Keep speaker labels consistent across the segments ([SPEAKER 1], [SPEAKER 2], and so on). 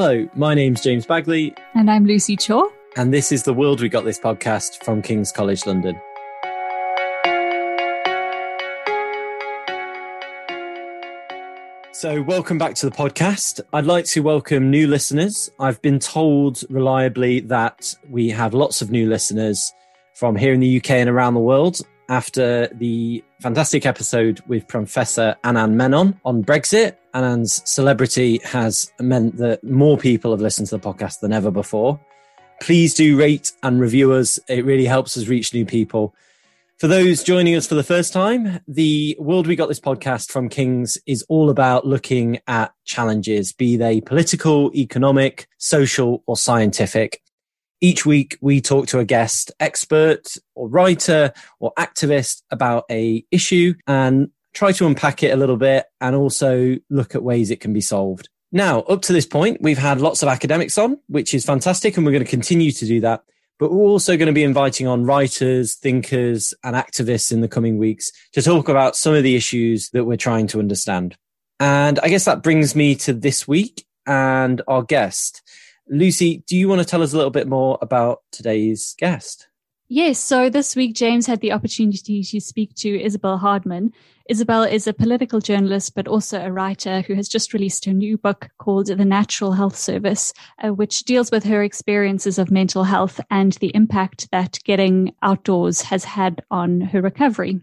[SPEAKER 1] Hello, my name's James Bagley.
[SPEAKER 2] And I'm Lucy Chaw.
[SPEAKER 1] And this is The World We Got This podcast from King's College London. So, welcome back to the podcast. I'd like to welcome new listeners. I've been told reliably that we have lots of new listeners from here in the UK and around the world after the fantastic episode with Professor Anand Menon on Brexit. Anand's celebrity has meant that more people have listened to the podcast than ever before. Please do rate and review us. It really helps us reach new people. For those joining us for the first time, the World We Got This podcast from King's is all about looking at challenges, be they political, economic, social, or scientific. Each week, we talk to a guest expert or writer or activist about a issue and try to unpack it a little bit and also look at ways it can be solved. Now, up to this point, we've had lots of academics on, which is fantastic, and we're going to continue to do that. But we're also going to be inviting on writers, thinkers, and activists in the coming weeks to talk about some of the issues that we're trying to understand. And I guess that brings me to this week and our guest. Lucy, do you want to tell us a little bit more about today's guest?
[SPEAKER 2] Yes. So this week, James had the opportunity to speak to Isabel Hardman. Isabel is a political journalist, but also a writer who has just released a new book called The Natural Health Service, uh, which deals with her experiences of mental health and the impact that getting outdoors has had on her recovery.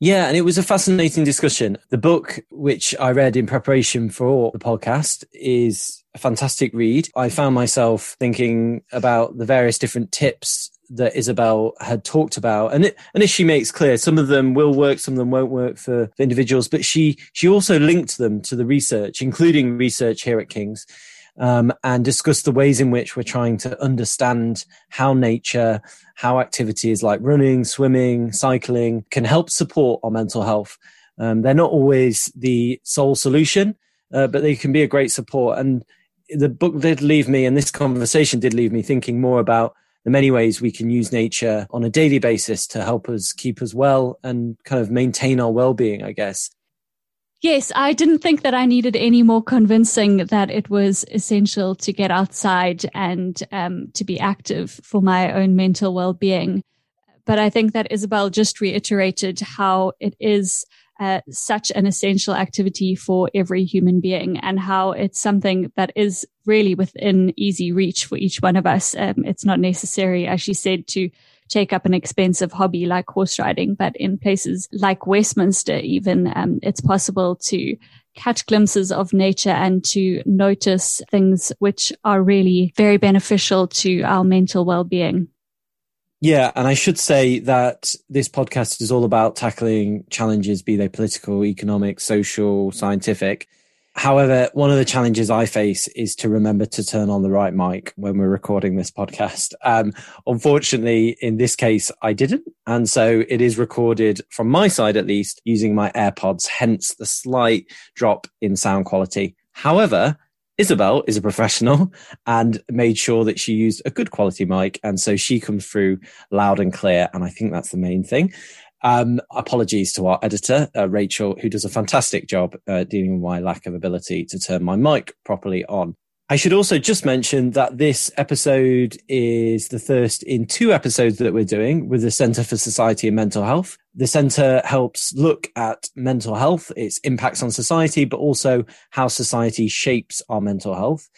[SPEAKER 1] Yeah, and it was a fascinating discussion. The book, which I read in preparation for the podcast, is a fantastic read. I found myself thinking about the various different tips that Isabel had talked about, and it, and as she makes clear, some of them will work, some of them won't work for, for individuals. But she she also linked them to the research, including research here at King's, um, and discuss the ways in which we're trying to understand how nature, how activities like running, swimming, cycling can help support our mental health. Um, they're not always the sole solution, uh, but they can be a great support. And the book did leave me, and this conversation did leave me thinking more about the many ways we can use nature on a daily basis to help us keep us well and kind of maintain our well-being, I guess.
[SPEAKER 2] Yes, I didn't think that I needed any more convincing that it was essential to get outside and um, to be active for my own mental well being. But I think that Isabel just reiterated how it is uh, such an essential activity for every human being and how it's something that is really within easy reach for each one of us. Um, it's not necessary, as she said, to take up an expensive hobby like horse riding, but in places like Westminster, even, um, it's possible to catch glimpses of nature and to notice things which are really very beneficial to our mental well-being.
[SPEAKER 1] Yeah, and I should say that this podcast is all about tackling challenges, be they political, economic, social, scientific, However, one of the challenges I face is to remember to turn on the right mic when we're recording this podcast. Um, unfortunately, in this case, I didn't. And so it is recorded from my side, at least, using my AirPods, hence the slight drop in sound quality. However, Isabel is a professional and made sure that she used a good quality mic. And so she comes through loud and clear. And I think that's the main thing. Um, apologies to our editor, uh, Rachel, who does a fantastic job uh, dealing with my lack of ability to turn my mic properly on. I should also just mention that this episode is the first in two episodes that we're doing with the Centre for Society and Mental Health. The Centre helps look at mental health, its impacts on society, but also how society shapes our mental health.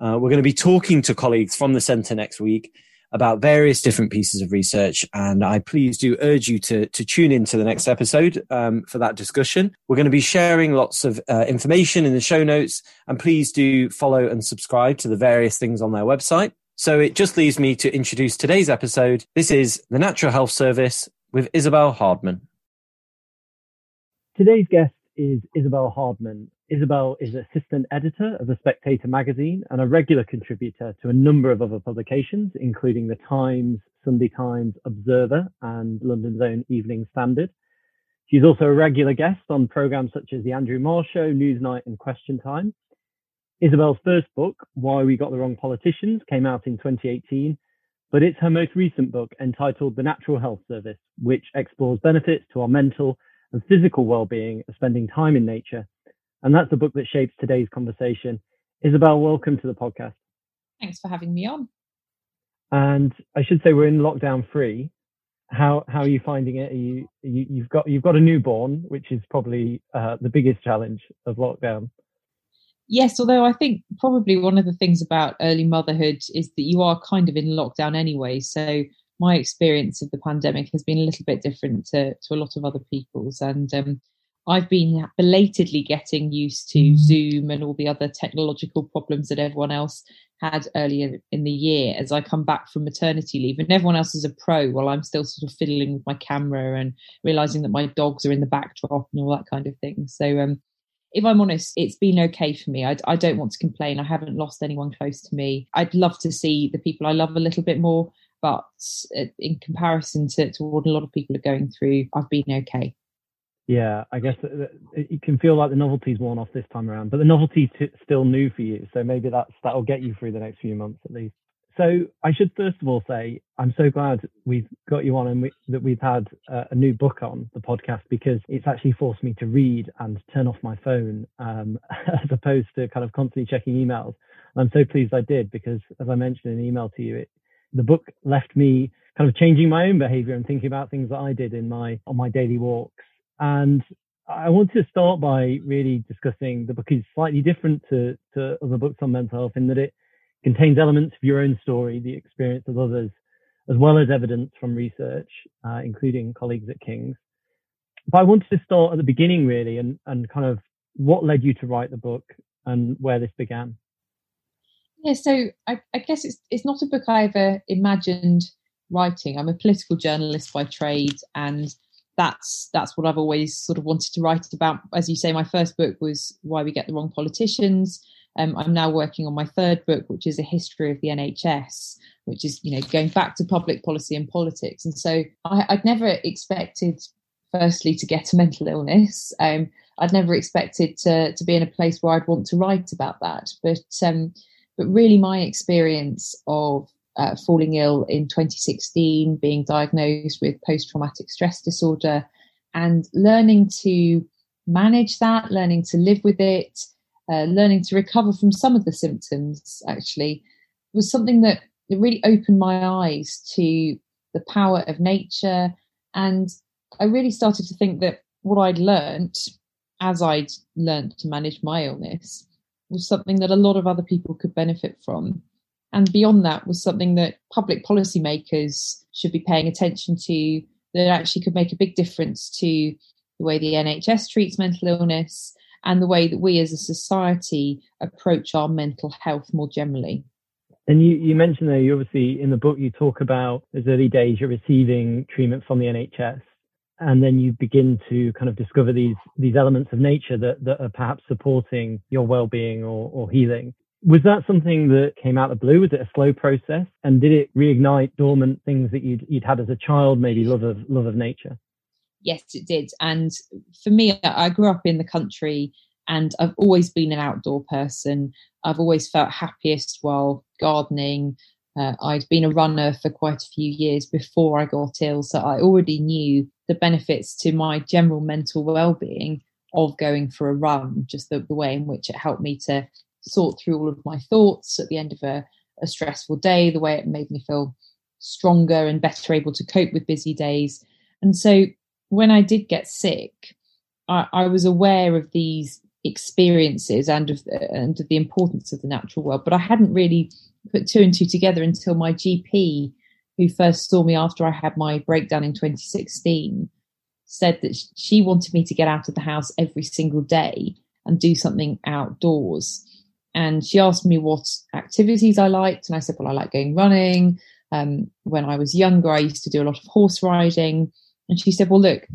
[SPEAKER 1] Uh, we're going to be talking to colleagues from the Centre next week about various different pieces of research. And I please do urge you to, to tune into the next episode um, for that discussion. We're going to be sharing lots of uh, information in the show notes. And please do follow and subscribe to the various things on their website. So it just leaves me to introduce today's episode. This is the Natural Health Service with Isabel Hardman. Today's guest is Isabel Hardman, Isabel is assistant editor of The Spectator magazine and a regular contributor to a number of other publications, including The Times, Sunday Times, Observer, and London's own Evening Standard. She's also a regular guest on programs such as The Andrew Marr Show, Newsnight, and Question Time. Isabel's first book, Why We Got the Wrong Politicians, came out in 2018, but it's her most recent book entitled The Natural Health Service, which explores benefits to our mental and physical well-being of spending time in nature and that's the book that shapes today's conversation.
[SPEAKER 3] Isabel, welcome to the podcast.
[SPEAKER 4] Thanks for having me on.
[SPEAKER 3] And I should say we're in lockdown free. How how are you finding it? You, you have got you've got a newborn, which is probably uh, the biggest challenge of lockdown.
[SPEAKER 4] Yes, although I think probably one of the things about early motherhood is that you are kind of in lockdown anyway. So my experience of the pandemic has been a little bit different to, to a lot of other people's. And um, I've been belatedly getting used to Zoom and all the other technological problems that everyone else had earlier in the year as I come back from maternity leave. And everyone else is a pro while I'm still sort of fiddling with my camera and realizing that my dogs are in the backdrop and all that kind of thing. So, um, if I'm honest, it's been okay for me. I, I, don't want to complain. I haven't lost anyone close to me. I'd love to see the people I love a little bit more, but uh, in comparison to, to what a lot of people are going through, I've been okay.
[SPEAKER 3] Yeah, I guess it can feel like the novelty's worn off this time around, but the novelty's t- still new for you. So maybe that's that'll get you through the next few months at least. So I should first of all say I'm so glad we've got you on and we, that we've had uh, a new book on the podcast because it's actually forced me to read and turn off my phone um, as opposed to kind of constantly checking emails. And I'm so pleased I did because, as I mentioned in an email to you, it, the book left me kind of changing my own behavior and thinking about things that I did in my on my daily walks and I want to start by really discussing the book is slightly different to, to other books on mental health in that it contains elements of your own story, the experience of others, as well as evidence from research, uh, including colleagues at King's. But I wanted to start at the beginning really and, and kind of what led you to write the book and where this began.
[SPEAKER 4] Yeah, so I, I guess it's it's not a book I ever imagined writing. I'm a political journalist by trade and that's that's what I've always sort of wanted to write about. As you say, my first book was Why We Get the Wrong Politicians. Um, I'm now working on my third book, which is a history of the NHS, which is you know going back to public policy and politics. And so I, would never expected, firstly, to get a mental illness. Um, I'd never expected to to be in a place where I'd want to write about that. But um, but really, my experience of uh, falling ill in 2016, being diagnosed with post traumatic stress disorder, and learning to manage that, learning to live with it, uh, learning to recover from some of the symptoms actually was something that really opened my eyes to the power of nature. And I really started to think that what I'd learned as I'd learned to manage my illness was something that a lot of other people could benefit from and beyond that was something that public policymakers should be paying attention to that actually could make a big difference to the way the NHS treats mental illness and the way that we as a society approach our mental health more generally.
[SPEAKER 3] And you, you mentioned there, you obviously in the book you talk about those early days you're receiving treatment from the NHS, and then you begin to kind of discover these these elements of nature that, that are perhaps supporting your well-being or, or healing. Was that something that came out of the blue? Was it a slow process? And did it reignite dormant things that you'd, you'd had as a child, maybe love of love of nature?
[SPEAKER 4] Yes, it did. And for me, I grew up in the country and I've always been an outdoor person. I've always felt happiest while gardening. Uh, I'd been a runner for quite a few years before I got ill, so I already knew the benefits to my general mental well-being of going for a run. Just the, the way in which it helped me to sort through all of my thoughts at the end of a, a stressful day, the way it made me feel stronger and better able to cope with busy days. And so when I did get sick, I, I was aware of these experiences and of, and of the importance of the natural world, but I hadn't really put two and two together until my GP, who first saw me after I had my breakdown in 2016, said that she wanted me to get out of the house every single day and do something outdoors and she asked me what activities I liked, and I said, "Well, I like going running." Um, when I was younger, I used to do a lot of horse riding, and she said, "Well, look,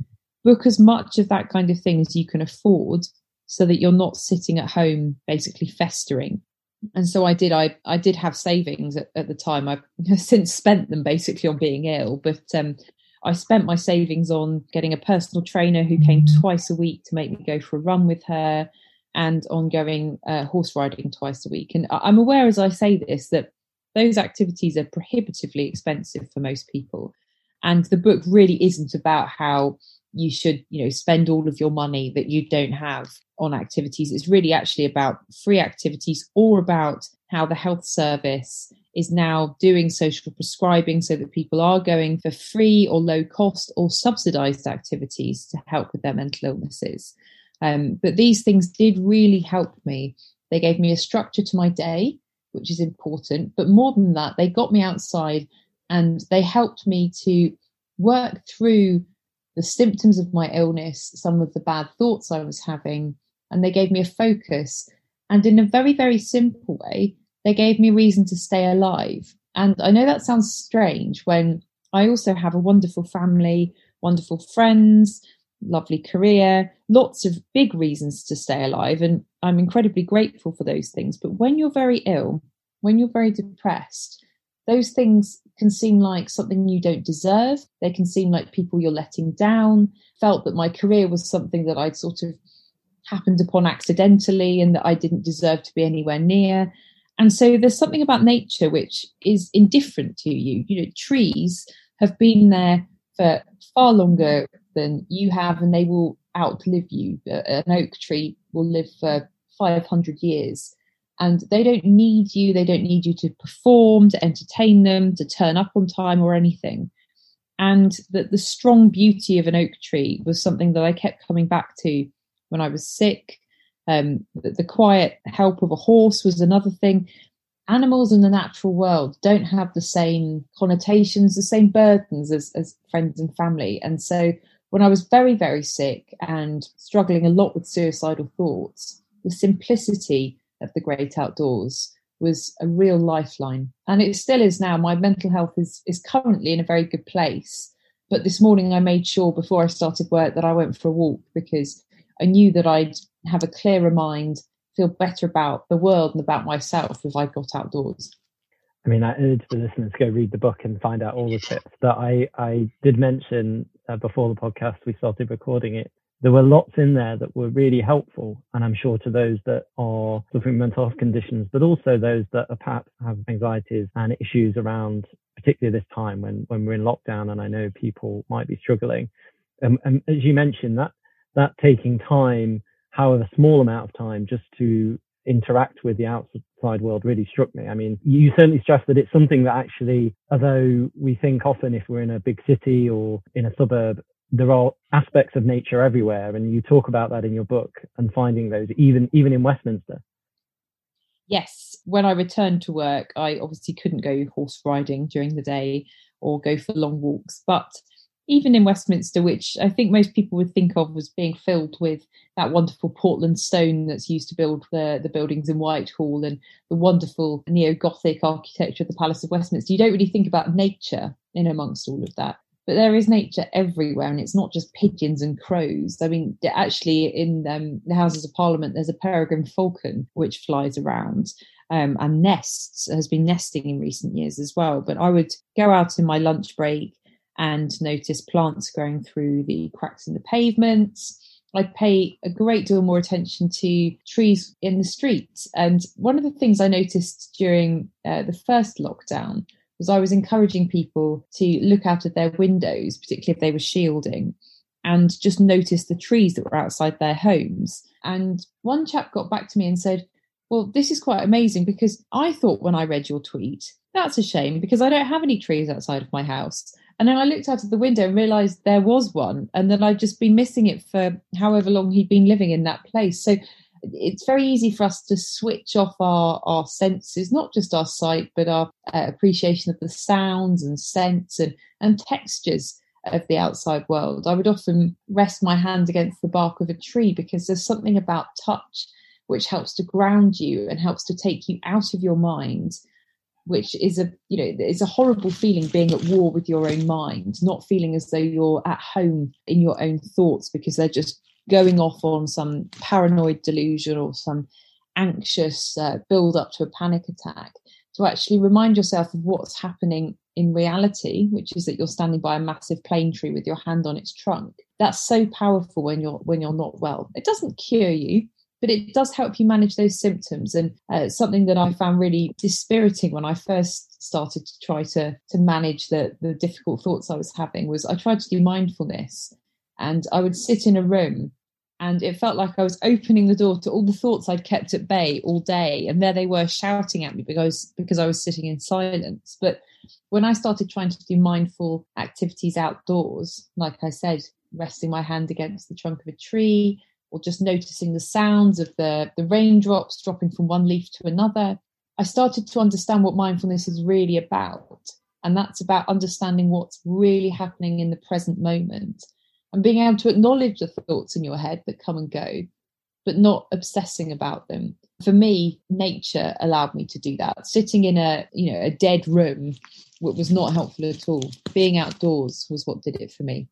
[SPEAKER 4] book as much of that kind of thing as you can afford, so that you're not sitting at home basically festering." And so I did. I I did have savings at, at the time. I've since spent them basically on being ill, but um, I spent my savings on getting a personal trainer who came twice a week to make me go for a run with her and ongoing uh, horse riding twice a week. And I'm aware as I say this that those activities are prohibitively expensive for most people. And the book really isn't about how you should you know spend all of your money that you don't have on activities it's really actually about free activities or about how the health service is now doing social prescribing so that people are going for free or low cost or subsidized activities to help with their mental illnesses um, but these things did really help me they gave me a structure to my day which is important but more than that they got me outside and they helped me to work through the symptoms of my illness, some of the bad thoughts I was having, and they gave me a focus. And in a very, very simple way, they gave me a reason to stay alive. And I know that sounds strange when I also have a wonderful family, wonderful friends, lovely career, lots of big reasons to stay alive. And I'm incredibly grateful for those things. But when you're very ill, when you're very depressed, those things can seem like something you don't deserve. They can seem like people you're letting down. Felt that my career was something that I'd sort of happened upon accidentally and that I didn't deserve to be anywhere near. And so there's something about nature which is indifferent to you. You know, trees have been there for far longer than you have, and they will outlive you. An oak tree will live for 500 years and they don't need you. They don't need you to perform to entertain them to turn up on time or anything. And that the strong beauty of an oak tree was something that i kept coming back to when i was sick. Um, the, the quiet help of a horse was another thing. Animals in the natural world don't have the same connotations the same burdens as, as friends and family. And so when i was very very sick and struggling a lot with suicidal thoughts the simplicity of the great outdoors was a real lifeline. And it still is now. My mental health is, is currently in a very good place. But this morning I made sure before I started work that I went for a walk because I knew that I'd have a clearer mind, feel better about the world and about myself if I got outdoors.
[SPEAKER 3] I mean, I urge the listeners to go read the book and find out all the tips. But I, I did mention uh, before the podcast we started recording it there were lots in there that were really helpful. And I'm sure to those that are suffering mental health conditions, but also those that are perhaps have anxieties and issues around, particularly this time when, when we're in lockdown. And I know people might be struggling. Um, and as you mentioned, that, that taking time, however small amount of time, just to interact with the outside world really struck me. I mean, you certainly stress that it's something that actually, although we think often if we're in a big city or in a suburb, there are aspects of nature everywhere, and you talk about that in your book and finding those even even in Westminster.
[SPEAKER 4] Yes, when I returned to work, I obviously couldn't go horse riding during the day or go for long walks, but even in Westminster, which I think most people would think of as being filled with that wonderful Portland stone that's used to build the, the buildings in Whitehall and the wonderful neo Gothic architecture of the Palace of Westminster, you don't really think about nature in amongst all of that but there is nature everywhere and it's not just pigeons and crows. I mean actually in um, the houses of parliament there's a peregrine falcon which flies around um, and nests has been nesting in recent years as well. But i would go out in my lunch break and notice plants growing through the cracks in the pavements I'd pay a great deal more attention to trees in the street. And one of the things I noticed during uh, the first lockdown was I was encouraging people to look out of their windows, particularly if they were shielding, and just notice the trees that were outside their homes. And one chap got back to me and said, Well, this is quite amazing because I thought when I read your tweet, that's a shame because I don't have any trees outside of my house. And then I looked out of the window and realized there was one. And then I'd just been missing it for however long he'd been living in that place. So it's very easy for us to switch off our, our senses, not just our sight, but our uh, appreciation of the sounds and scents and, and textures of the outside world. I would often rest my hand against the bark of a tree because there's something about touch which helps to ground you and helps to take you out of your mind which is a you know it's a horrible feeling being at war with your own mind not feeling as though you're at home in your own thoughts because they're just going off on some paranoid delusion or some anxious uh, build up to a panic attack. To actually remind yourself of what's happening in reality which is that you're standing by a massive plane tree with your hand on its trunk. That's so powerful when you're when you're not well. It doesn't cure you but it does help you manage those symptoms and uh, something that i found really dispiriting when i first started to try to to manage the the difficult thoughts i was having was i tried to do mindfulness And I would sit in a room and it felt like I was opening the door to all the thoughts I'd kept at bay all day, and there they were shouting at me because because I was sitting in silence. But when I started trying to do mindful activities outdoors, like I said, resting my hand against the trunk of a tree, or just noticing the sounds of the the raindrops dropping from one leaf to another, I started to understand what mindfulness is really about, and that's about understanding what's really happening in the present moment and being able to acknowledge the thoughts in your head that come and go, but not obsessing about them. For me, nature allowed me to do that. Sitting in a you know a dead room was not helpful at all. Being outdoors was what did it for me.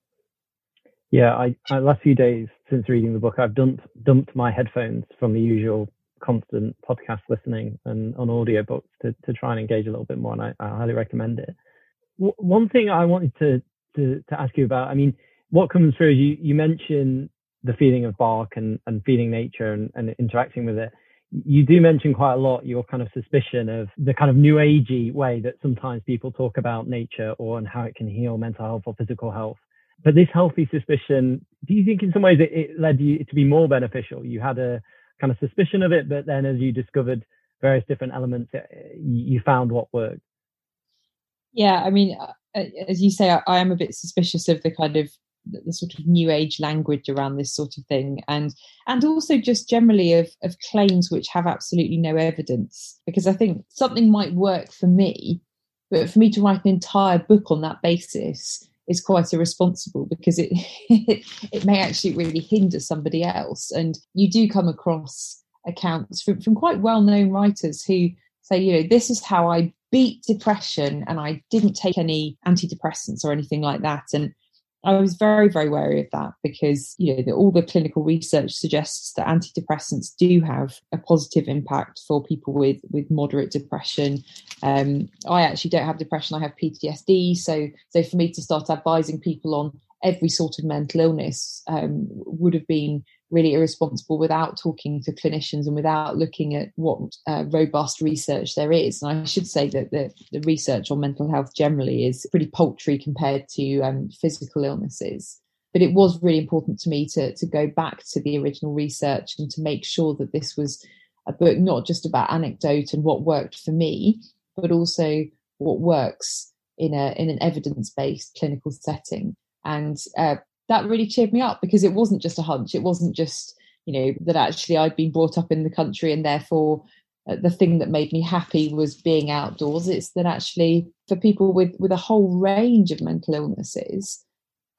[SPEAKER 3] Yeah, I, I last few days since reading the book, I've dumped dumped my headphones from the usual constant podcast listening and on audiobooks to, to try and engage a little bit more, and I, I highly recommend it. W- one thing I wanted to, to to ask you about, I mean, what comes through you you mention the feeling of bark and, and feeling nature and, and interacting with it you do mention quite a lot your kind of suspicion of the kind of new agey way that sometimes people talk about nature or and how it can heal mental health or physical health but this healthy suspicion do you think in some ways it, it led you to be more beneficial? You had a kind of suspicion of it but then as you discovered various different elements you found what worked.
[SPEAKER 4] Yeah i mean uh, as you say I, I am a bit suspicious of the kind of the, sort of new age language around this sort of thing and and also just generally of of claims which have absolutely no evidence because i think something might work for me but for me to write an entire book on that basis is quite irresponsible because it it may actually really hinder somebody else. And you do come across accounts from, from quite well-known writers who say you know this is how i beat depression and i didn't take any antidepressants or anything like that. And I was very, very wary of that because you know the, all the clinical research suggests that antidepressants do have a positive impact for people with with moderate depression. Um, I actually don't have depression; I have PTSD. So, so for me to start advising people on every sort of mental illness um, would have been really irresponsible without talking to clinicians and without looking at what uh, robust research there is. And I should say that the, the, research on mental health generally is pretty paltry compared to um, physical illnesses. But it was really important to me to, to go back to the original research and to make sure that this was a book not just about anecdote and what worked for me, but also what works in a in an evidence based clinical setting. And uh, that really cheered me up because it wasn't just a hunch. It wasn't just, you know, that actually I'd been brought up in the country and therefore uh, the thing that made me happy was being outdoors. It's that actually for people with, with a whole range of mental illnesses,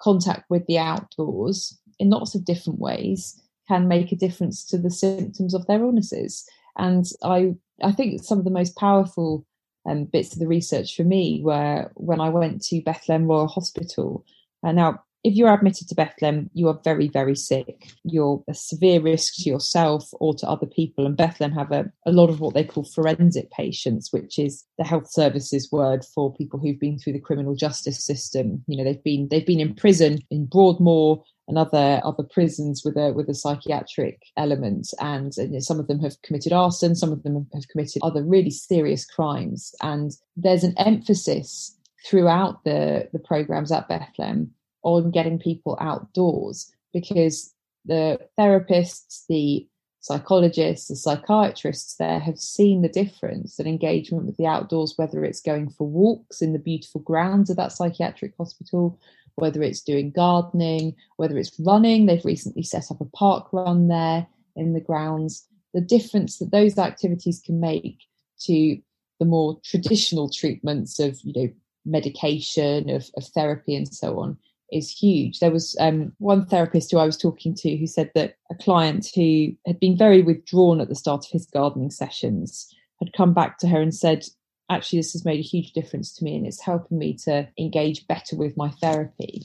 [SPEAKER 4] contact with the outdoors in lots of different ways can make a difference to the symptoms of their illnesses. And I, I think some of the most powerful um, bits of the research for me were when I went to Bethlem Royal Hospital. And now if you're admitted to Bethlem, you are very, very sick. You're a severe risk to yourself or to other people. And Bethlem have a, a lot of what they call forensic patients, which is the health services word for people who've been through the criminal justice system. You know, they've been they've been in prison in Broadmoor and other other prisons with a with a psychiatric element, and, and some of them have committed arson, some of them have committed other really serious crimes. And there's an emphasis throughout the the programs at Bethlem on getting people outdoors because the therapists, the psychologists, the psychiatrists there have seen the difference and engagement with the outdoors, whether it's going for walks in the beautiful grounds of that psychiatric hospital, whether it's doing gardening, whether it's running. They've recently set up a park run there in the grounds. The difference that those activities can make to the more traditional treatments of, you know, medication, of, of therapy, and so on is huge. There was um, one therapist who I was talking to who said that a client who had been very withdrawn at the start of his gardening sessions had come back to her and said, Actually, this has made a huge difference to me and it's helping me to engage better with my therapy.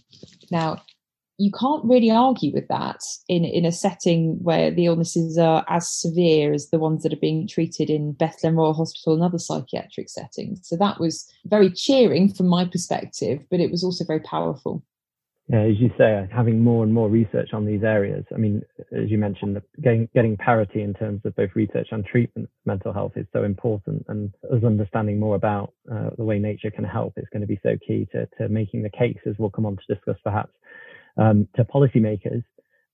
[SPEAKER 4] Now, you can't really argue with that in, in a setting where the illnesses are as severe as the ones that are being treated in Bethlem Royal Hospital and other psychiatric settings. So that was very cheering from my perspective, but it was also very powerful.
[SPEAKER 3] Yeah, as you say, having more and more research on these areas. I mean, as you mentioned, getting getting parity in terms of both research and treatment mental health is so important, and us understanding more about uh, the way nature can help is going to be so key to to making the case, as we'll come on to discuss perhaps um, to policymakers.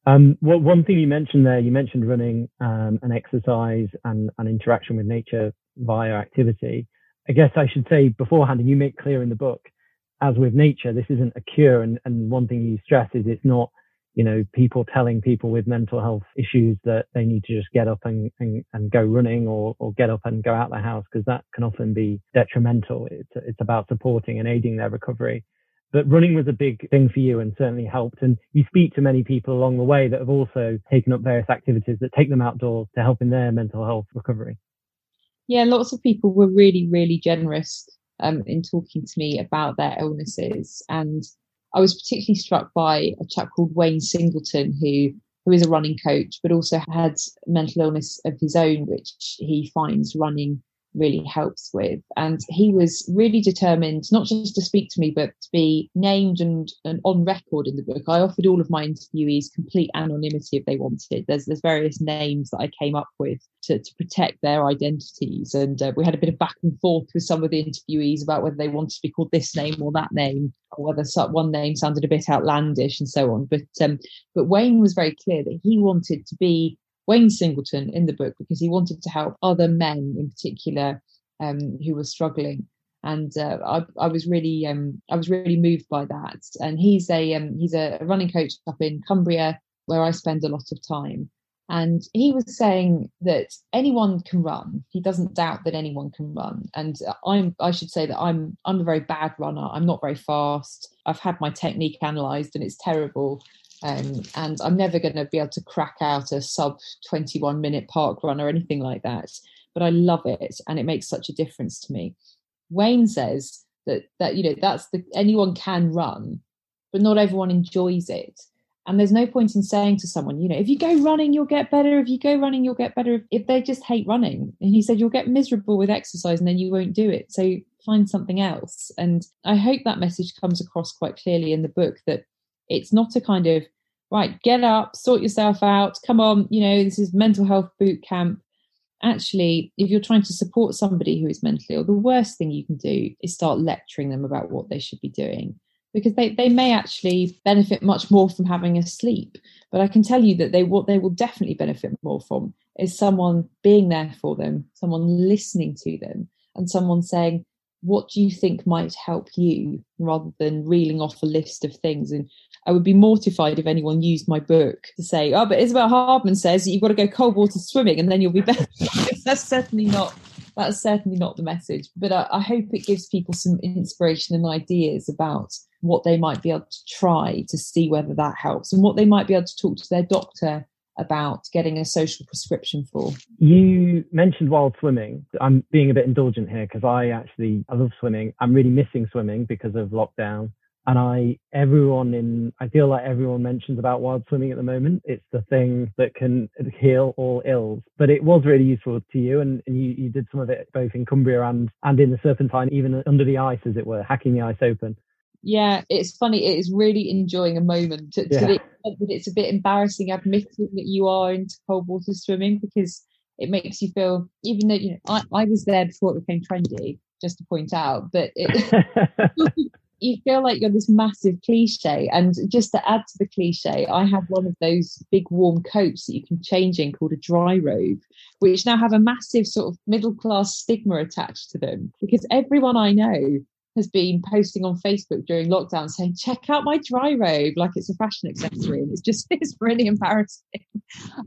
[SPEAKER 3] Um, well, one thing you mentioned there, you mentioned running um, and exercise and, and interaction with nature via activity. I guess I should say beforehand, and you make clear in the book, as with nature, this isn't a cure. And, and one thing you stress is it's not, you know, people telling people with mental health issues that they need to just get up and, and, and go running or, or get up and go out the house because that can often be detrimental. It's, it's about supporting and aiding their recovery but running was a big thing for you and certainly helped. And you speak to many people along the way that have also taken up various activities that take them outdoors to help in their mental health recovery.
[SPEAKER 4] Yeah, lots of people were really, really generous um, in talking to me about their illnesses. And I was particularly struck by a chap called Wayne Singleton, who who is a running coach, but also had mental illness of his own, which he finds running really helps with. And he was really determined not just to speak to me, but to be named and, and on record in the book. I offered all of my interviewees complete anonymity if they wanted. There's there's various names that I came up with to, to protect their identities. And uh, we had a bit of back and forth with some of the interviewees about whether they wanted to be called this name or that name, or whether one name sounded a bit outlandish and so on. But um, but Wayne was very clear that he wanted to be Wayne Singleton in the book because he wanted to help other men in particular um, who were struggling. And uh, I, I, was really, um, I was really moved by that. And he's a, um, he's a running coach up in Cumbria where I spend a lot of time. And he was saying that anyone can run. He doesn't doubt that anyone can run. And I'm, I should say that I'm, I'm a very bad runner. I'm not very fast. I've had my technique analysed, and it's terrible. Um, and I'm never going to be able to crack out a sub 21 minute park run or anything like that. But I love it, and it makes such a difference to me. Wayne says that that you know that's the anyone can run, but not everyone enjoys it. And there's no point in saying to someone, you know, if you go running, you'll get better. If you go running, you'll get better. If they just hate running, and he said you'll get miserable with exercise, and then you won't do it. So find something else. And I hope that message comes across quite clearly in the book that it's not a kind of right, get up, sort yourself out, come on, you know, this is mental health boot camp. Actually, if you're trying to support somebody who is mentally ill, the worst thing you can do is start lecturing them about what they should be doing because they, they may actually benefit much more from having a sleep. But I can tell you that they what they will definitely benefit more from is someone being there for them, someone listening to them, and someone saying, what do you think might help you rather than reeling off a list of things and i would be mortified if anyone used my book to say oh but isabel hardman says you've got to go cold water swimming and then you'll be better that's certainly not that's certainly not the message but I, I hope it gives people some inspiration and ideas about what they might be able to try to see whether that helps and what they might be able to talk to their doctor about getting a social prescription for?
[SPEAKER 3] You mentioned wild swimming. I'm being a bit indulgent here because I actually I love swimming. I'm really missing swimming because of lockdown. And I everyone in I feel like everyone mentions about wild swimming at the moment. It's the thing that can heal all ills. But it was really useful to you and, and you, you did some of it both in Cumbria and and in the Serpentine, even under the ice as it were, hacking the ice open.
[SPEAKER 4] Yeah, it's funny. It is really enjoying a moment to, yeah. the extent that it's a bit embarrassing admitting that you are into cold water swimming because it makes you feel, even though you know, I, I was there before it became trendy, just to point out, but it, you feel like you're this massive cliche. And just to add to the cliche, I have one of those big warm coats that you can change in called a dry robe, which now have a massive sort of middle class stigma attached to them because everyone I know has been posting on Facebook during lockdown saying, check out my dry robe, like it's a fashion accessory. And it's just, it's really embarrassing.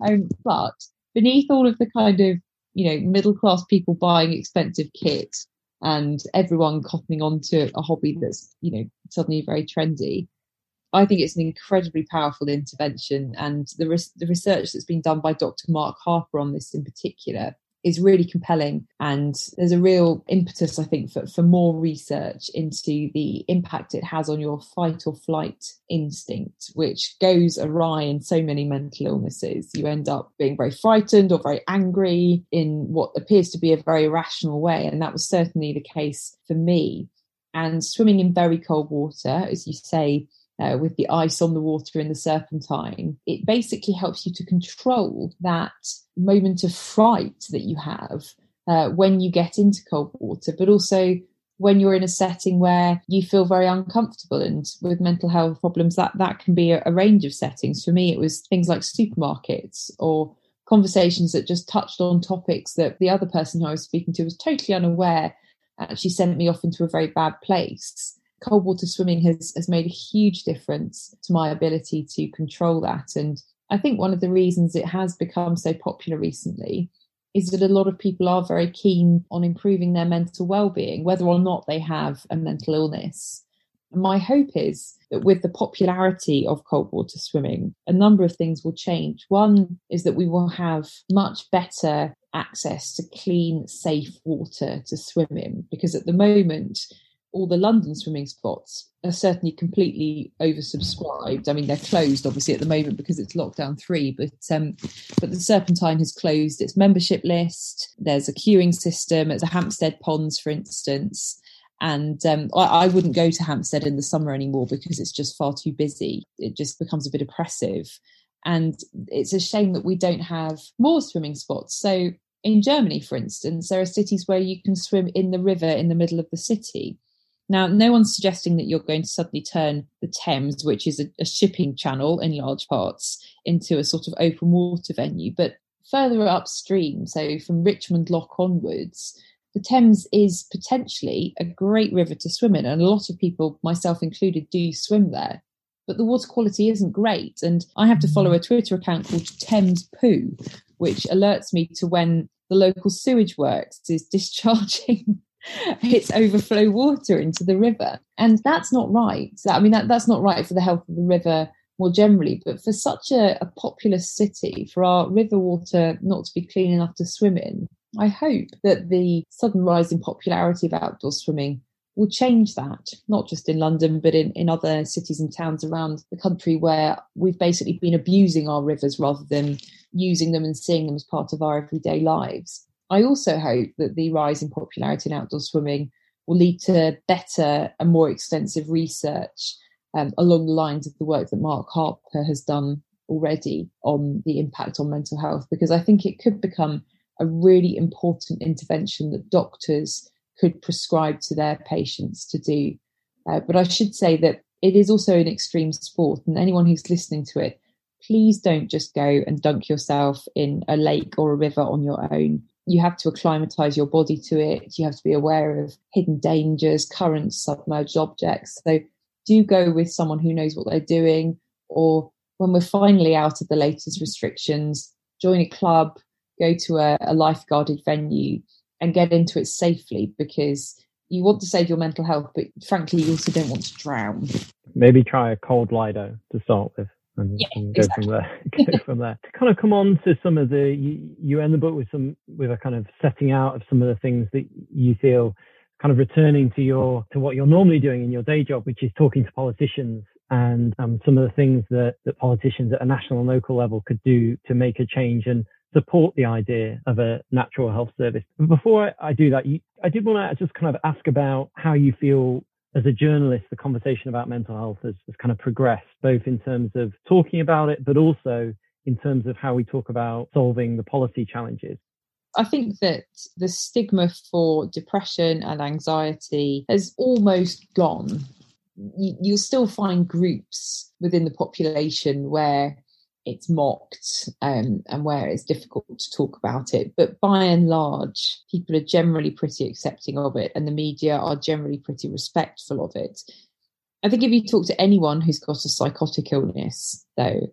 [SPEAKER 4] Um, but beneath all of the kind of, you know, middle class people buying expensive kit and everyone cottoning on to a hobby that's, you know, suddenly very trendy, I think it's an incredibly powerful intervention. And the, res- the research that's been done by Dr. Mark Harper on this in particular is really compelling. And there's a real impetus, I think, for, for more research into the impact it has on your fight or flight instinct, which goes awry in so many mental illnesses. You end up being very frightened or very angry in what appears to be a very irrational way. And that was certainly the case for me. And swimming in very cold water, as you say, uh, with the ice on the water in the serpentine, it basically helps you to control that moment of fright that you have uh, when you get into cold water, but also when you're in a setting where you feel very uncomfortable and with mental health problems that that can be a, a range of settings for me it was things like supermarkets or conversations that just touched on topics that the other person who I was speaking to was totally unaware actually sent me off into a very bad place. Cold water swimming has, has made a huge difference to my ability to control that. And I think one of the reasons it has become so popular recently is that a lot of people are very keen on improving their mental well-being, whether or not they have a mental illness. My hope is that with the popularity of cold water swimming, a number of things will change. One is that we will have much better access to clean, safe water to swim in, because at the moment, all the London swimming spots are certainly completely oversubscribed. I mean, they're closed obviously at the moment because it's lockdown three, but um, but the Serpentine has closed its membership list. There's a queuing system at the Hampstead Ponds, for instance. And um, I, I, wouldn't go to Hampstead in the summer anymore because it's just far too busy. It just becomes a bit oppressive. And it's a shame that we don't have more swimming spots. So in Germany, for instance, there are cities where you can swim in the river in the middle of the city. Now, no one's suggesting that you're going to suddenly turn the Thames, which is a, a shipping channel in large parts, into a sort of open water venue. But further upstream, so from Richmond Lock onwards, the Thames is potentially a great river to swim in, and a lot of people, myself included, do swim there. But the water quality isn't great, and I have to follow a Twitter account called Thames Poo, which alerts me to when the local sewage works is discharging its overflow water into the river, and that's not right. I mean, that, that's not right for the health of the river more generally, but for such a, a populous city, for our river water not to be clean enough to swim in, I hope that the sudden rise in popularity of outdoor swimming will change that, not just in London, but in, in other cities and towns around the country where we've basically been abusing our rivers rather than using them and seeing them as part of our everyday lives. I also hope that the rise in popularity in outdoor swimming will lead to better and more extensive research um, along the lines of the work that Mark Harper has done already on the impact on mental health, because I think it could become a really important intervention that doctors could prescribe to their patients to do. Uh, but I should say that it is also an extreme sport, and anyone who's listening to it, please don't just go and dunk yourself in a lake or a river on your own. You have to acclimatize your body to it. You have to be aware of hidden dangers, currents, submerged objects. So do go with someone who knows what they're doing. Or when we're finally out of the latest restrictions, join a club, go to a, a lifeguarded venue and get into it safely because you want to save your mental health, but frankly, you also don't want to drown.
[SPEAKER 3] Maybe try a cold Lido to start with. And,
[SPEAKER 4] yeah,
[SPEAKER 3] and go
[SPEAKER 4] exactly.
[SPEAKER 3] from there. Go from there. To kind of come on to some of the you, you end the book with some with a kind of setting out of some of the things that you feel kind of returning to your to what you're normally doing in your day job, which is talking to politicians and um, some of the things that, that politicians at a national and local level could do to make a change and support the idea of a natural health service. But before I do that, you, I did want to just kind of ask about how you feel as a journalist, the conversation about mental health has, has kind of progressed, both in terms of talking about it, but also in terms of how we talk about solving the policy challenges.
[SPEAKER 4] I think that the stigma for depression and anxiety has almost gone. You, will still find groups within the population where it's mocked um, and where it's difficult to talk about it. But by and large, people are generally pretty accepting of it, and the media are generally pretty respectful of it. I think if you talk to anyone who's got a psychotic illness, though,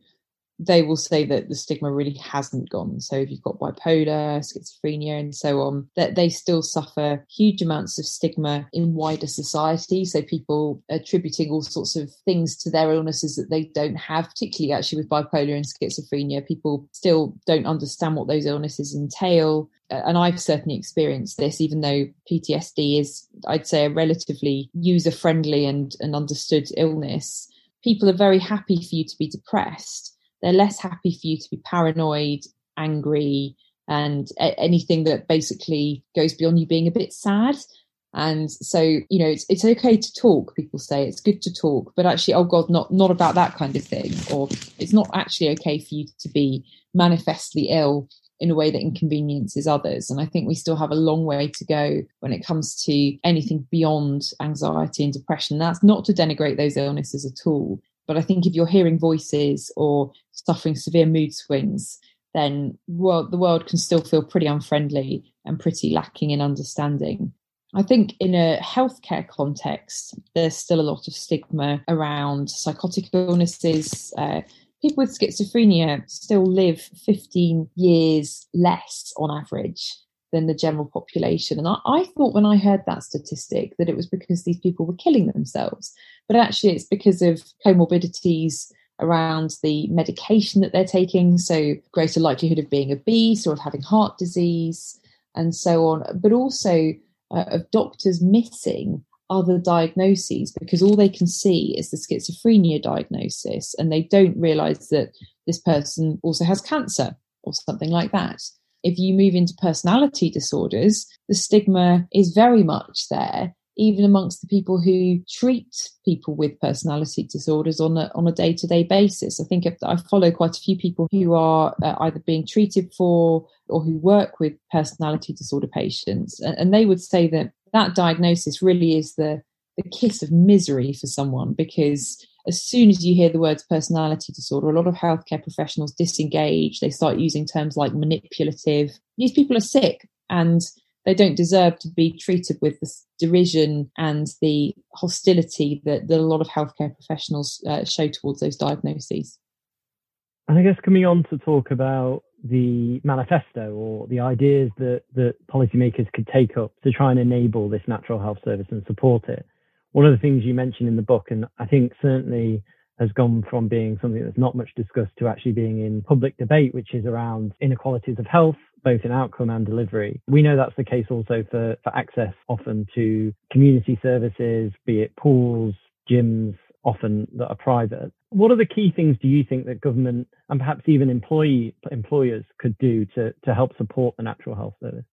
[SPEAKER 4] they will say that the stigma really hasn't gone. So if you've got bipolar, schizophrenia, and so on, that they still suffer huge amounts of stigma in wider society. So people attributing all sorts of things to their illnesses that they don't have, particularly actually with bipolar and schizophrenia, people still don't understand what those illnesses entail. And I've certainly experienced this, even though PTSD is, I'd say, a relatively user friendly and, and understood illness. People are very happy for you to be depressed they're less happy for you to be paranoid, angry, and anything that basically goes beyond you being a bit sad. And so, you know, it's it's okay to talk. People say it's good to talk, but actually, oh God, not not about that kind of thing. Or it's not actually okay for you to be manifestly ill in a way that inconveniences others. And I think we still have a long way to go when it comes to anything beyond anxiety and depression. That's not to denigrate those illnesses at all. But I think if you're hearing voices or suffering severe mood swings, then well, the world can still feel pretty unfriendly and pretty lacking in understanding. I think in a healthcare context, there's still a lot of stigma around psychotic illnesses. Uh, people with schizophrenia still live 15 years less on average than the general population. And I, I, thought when I heard that statistic that it was because these people were killing themselves. But actually, it's because of comorbidities around the medication that they're taking. So, greater likelihood of being obese or of having heart disease and so on. But also, uh, of doctors missing other diagnoses because all they can see is the schizophrenia diagnosis and they don't realize that this person also has cancer or something like that. If you move into personality disorders, the stigma is very much there, even amongst the people who treat people with personality disorders on a, on a day-to-day basis. I think I follow quite a few people who are uh, either being treated for or who work with personality disorder patients, and, and they would say that that diagnosis really is the the kiss of misery for someone because as soon as you hear the words personality disorder, a lot of healthcare professionals disengage. They start using terms like manipulative. These people are sick and they don't deserve to be treated with the derision and the hostility that, that a lot of healthcare professionals uh, show towards those diagnoses.
[SPEAKER 3] And I guess coming on to talk about the manifesto or the ideas that, that policymakers could take up to try and enable this natural health service and support it. One of the things you mentioned in the book, and I think certainly has gone from being something that's not much discussed to actually being in public debate, which is around inequalities of health, both in outcome and delivery. We know that's the case also for, for access often to community services, be it pools, gyms, often that are private. What are the key things do you think that government and perhaps even employee employers could do to, to help support the natural health service?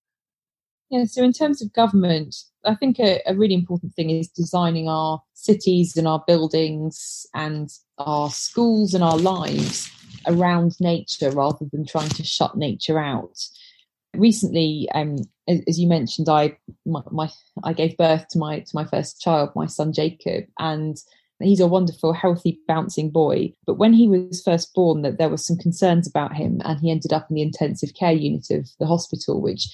[SPEAKER 4] Yeah, so in terms of government, I think a, a, really important thing is designing our cities and our buildings and our schools and our lives around nature rather than trying to shut nature out. Recently, um, as, you mentioned, I my, my I gave birth to my to my first child, my son Jacob, and he's a wonderful, healthy, bouncing boy. But when he was first born, that there were some concerns about him, and he ended up in the intensive care unit of the hospital, which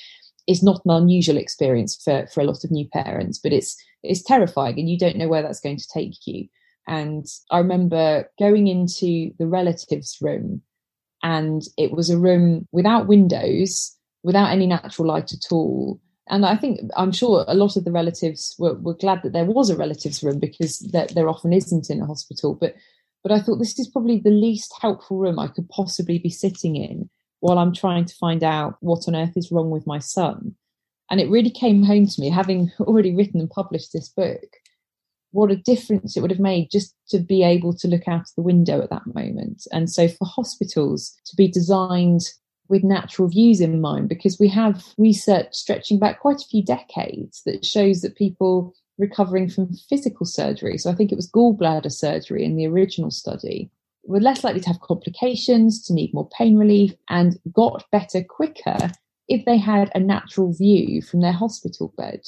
[SPEAKER 4] is not an unusual experience for for a lot of new parents. But it's it's terrifying, and you don't know where that's going to take you. And I remember going into the relatives' room, and it was a room without windows, without any natural light at all and I think I'm sure a lot of the relatives were, were glad that there was a relatives room because there, there often isn't in a hospital. But but I thought this is probably the least helpful room I could possibly be sitting in while I'm trying to find out what on earth is wrong with my son. And it really came home to me, having already written and published this book, what a difference it would have made just to be able to look out of the window at that moment. And so for hospitals to be designed with natural views in mind because we have research stretching back quite a few decades that shows that people recovering from physical surgery, so I think it was gallbladder surgery in the original study, were less likely to have complications, to need more pain relief, and got better quicker if they had a natural view from their hospital bed.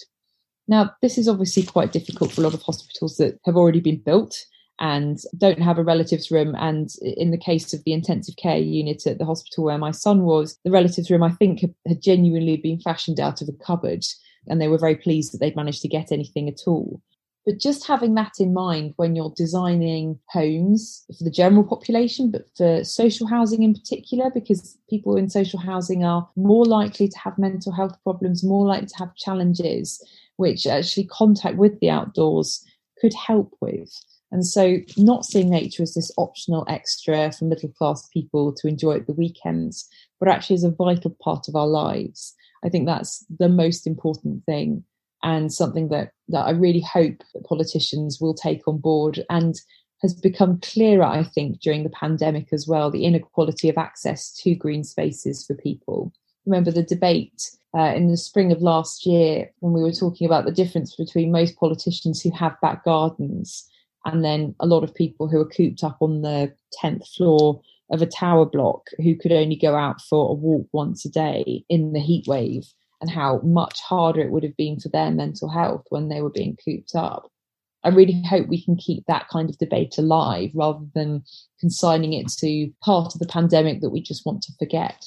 [SPEAKER 4] Now, this is obviously quite difficult for a lot of hospitals that have already been built and don't have a relatives room. And in the case of the intensive care unit at the hospital where my son was, the relatives room, I think, had genuinely been fashioned out of a cupboard. And they were very pleased that they'd managed to get anything at all. But just having that in mind when you're designing homes for the general population, but for social housing in particular, because people in social housing are more likely to have mental health problems, more likely to have challenges, which actually contact with the outdoors could help with. And so, not seeing nature as this optional extra for middle class people to enjoy at the weekends, but actually as a vital part of our lives. I think that's the most important thing and something that, that I really hope that politicians will take on board and has become clearer, I think, during the pandemic as well the inequality of access to green spaces for people. Remember the debate uh, in the spring of last year when we were talking about the difference between most politicians who have back gardens and then a lot of people who are cooped up on the 10th floor of a tower block who could only go out for a walk once a day in the heat wave and how much harder it would have been for their mental health when they were being cooped up. I really hope we can keep that kind of debate alive rather than consigning it to part of the pandemic that we just want to forget.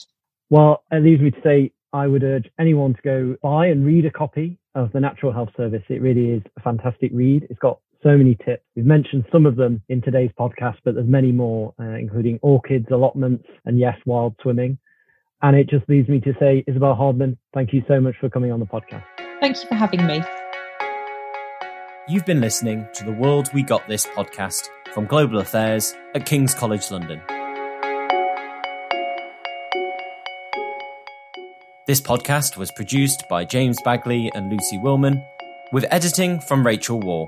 [SPEAKER 3] Well, it leaves me to say I would urge anyone to go buy and read a copy of the Natural Health Service. It really is a fantastic read. It's got so many tips. We've mentioned some of them in today's podcast, but there's many more, uh, including orchids, allotments, and yes, wild swimming. And it just leaves me to say, Isabel Hardman, thank you so much for coming on the podcast.
[SPEAKER 4] Thank you for having me.
[SPEAKER 1] You've been listening to the World We Got This podcast from Global Affairs at King's College London. This podcast was produced by James Bagley and Lucy Willman, with editing from Rachel War.